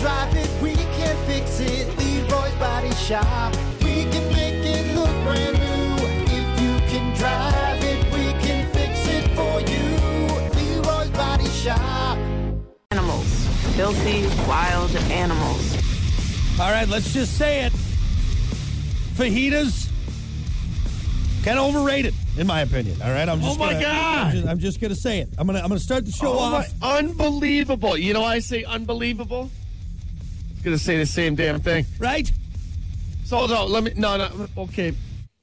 drive it, we can fix it. Leroy's Body Shop. We can make it look brand new. If you can drive it, we can fix it for you. Leroy's Body Shop. Animals. Filthy, wild animals. All right, let's just say it. Fajitas, kind of overrated, in my opinion. All right, I'm just. Oh my gonna, God. I'm just, I'm just gonna say it. I'm gonna I'm gonna start the show Oh off. my- unbelievable. You know why I say unbelievable? Gonna say the same damn thing. Right? So no, let me no no okay.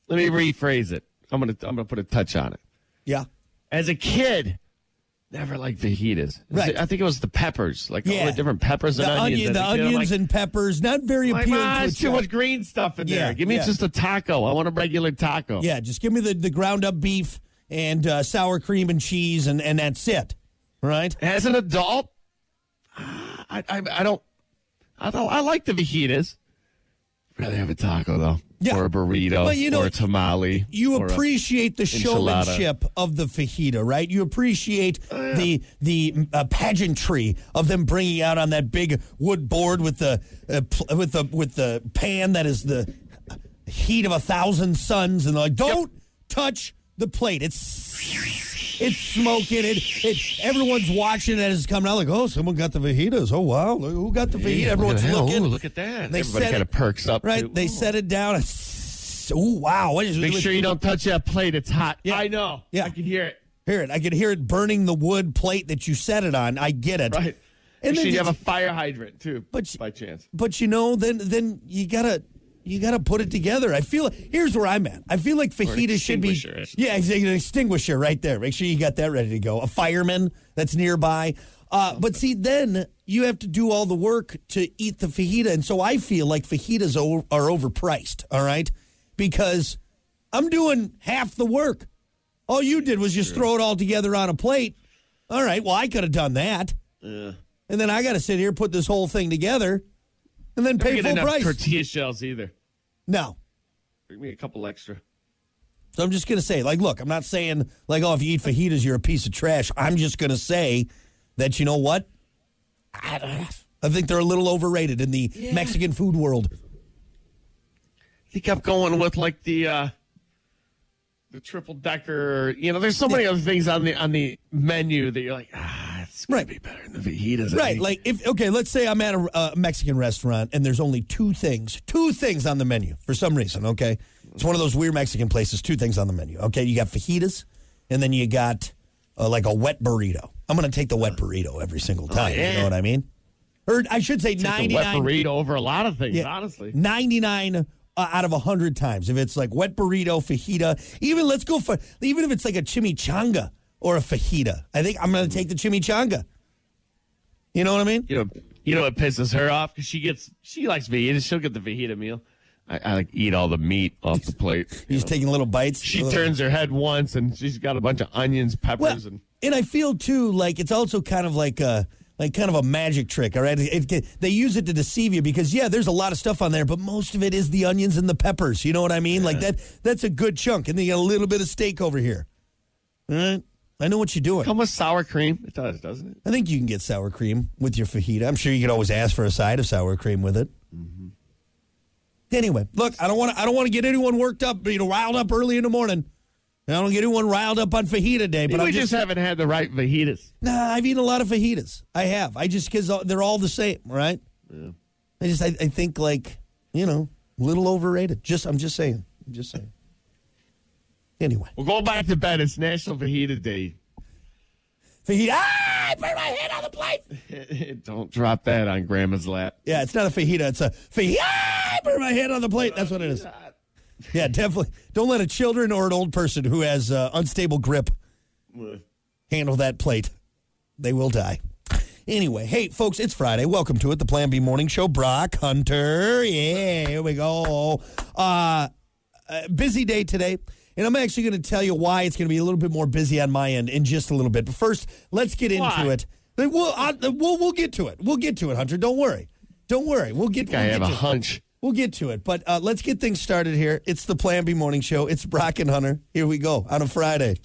Let me rephrase it. I'm gonna I'm gonna put a touch on it. Yeah. As a kid, never liked fajitas. Right. I think it was the peppers, like all the different peppers and The onions. onion, the onions like, and peppers, not very like, appealing "Ah, to too much green stuff in Yeah, there. Give me yeah. just a taco. I want a regular taco. Yeah, just give me the, the ground up beef and uh, sour cream and cheese, and, and that's it. Right? As an adult, I, I I don't I don't I like the fajitas. Rather have a taco though, Yeah. or a burrito, Well, you know, or a tamale. You appreciate the enchilada. showmanship of the fajita, right? You appreciate the the uh, pageantry of them bringing out on that big wood board with the uh, pl- with the with the pan that is the heat of a thousand suns, and they're like, don't touch the plate. It's it's smoking. It, it everyone's watching as it's coming out. Like, oh, someone got the fajitas. Oh wow, look, who got the fajita? Yeah, Everyone's look looking. Ooh, look at that. They Everybody kind of perks up. Right? too. They Ooh. set it down. Oh wow! What is, Make sure you don't touch that plate. It's hot. Yeah. I know. Yeah. I can hear it. Hear it. I can hear it burning the wood plate that you set it on. I get it. Right. And Make then sure you have a fire hydrant too, But by chance. but you know, then then you gotta you gotta put it together. I feel here's where I'm at. I feel like fajita should be extinguisher, I should yeah, an extinguisher right there. Make sure you got that ready to go. A fireman that's nearby. Uh, but see, then you have to do all the work to eat the fajita, and so I feel like fajitas are overpriced. All right, because I'm doing half the work. All you did was just throw it all together on a plate. All right, well, I could have done that. And then I got to sit here, put this whole thing together, and then pay full price. tortilla shells either. No. Bring me a couple extra. So I'm just going to say, like, look, I'm not saying, like, oh, if you eat fajitas, you're a piece of trash. I'm just going to say that, you know what? I, I think they're a little overrated in the Mexican food world. I think I'm going with like the uh the triple decker. You know, there's so many other things on the on the menu that you're like, ah, it's gonna Right. be better than the fajitas. Right. Like, if, okay, let's say I'm at a uh, Mexican restaurant and there's only two things, two things on the menu for some reason, okay? It's one of those weird Mexican places, two things on the menu, okay? You got fajitas and then you got uh, like a wet burrito. I'm going to take the wet burrito every single time. You Oh, yeah. know what I mean? Or I should say Take the 99. wet burrito over a lot of things. Yeah, honestly, 99 uh, out of 100 times. If it's like wet burrito, fajita, even let's go for, even if it's like a chimichanga or a fajita, I think I'm going to take the chimichanga. You know what I mean? you know, you know what pisses her off because she gets she likes fajitas. She'll get the fajita meal. I, I like eat all the meat off the plate. He's taking little bites. She Little- turns her head once and she's got a bunch of onions, Well, peppers, and and I feel too like it's also kind of like a like kind of a magic trick. All right, it, it- they use it to deceive you because yeah, there's a lot of stuff on there, but most of it is the onions and the peppers. You know what I mean? Like that. That's a good chunk, and then you got a little bit of steak over here. All right, I know what you're doing. come with sour cream. It does, doesn't it? I think you can get sour cream with your fajita. I'm sure you could always ask for a side of sour cream with it. Mm-hmm. Anyway, look, I don't want to. I don't want to get anyone worked up, you know, riled up early in the morning. I don't get anyone riled up on fajita day, but we I'm just, haven't had the right fajitas. Nah, I've eaten a lot of fajitas. I have. I just because they're all the same, right? I just I, I think like you know, a little overrated. Just I'm just saying. I'm just saying. Anyway, We'll go back to bed. It's National Fajita Day. fajita. Ah, I burned my head on the plate. Don't drop that on Grandma's lap. Yeah, it's not a fajita. It's a fajita. Ah, I burned my head on the plate. That's what it is. Yeah, definitely. Don't let a children or an old person who has uh, unstable grip handle that plate. They will die. Anyway, hey, folks, it's Friday. Welcome to it, the Plan B Morning Show. Brock Hunter. Yeah, here we go. Uh, uh, busy day today. And I'm actually going to tell you why it's going to be a little bit more busy on my end in just a little bit. But first, let's get into it. We'll, I, we'll, we'll get to it. We'll get to it, Hunter. Don't worry. Don't worry. We'll get, I we'll have get a to it. hunch. We'll get to it. But uh, let's get things started here. It's the Plan B Morning Show. It's Brock and Hunter. Here we go on a Friday.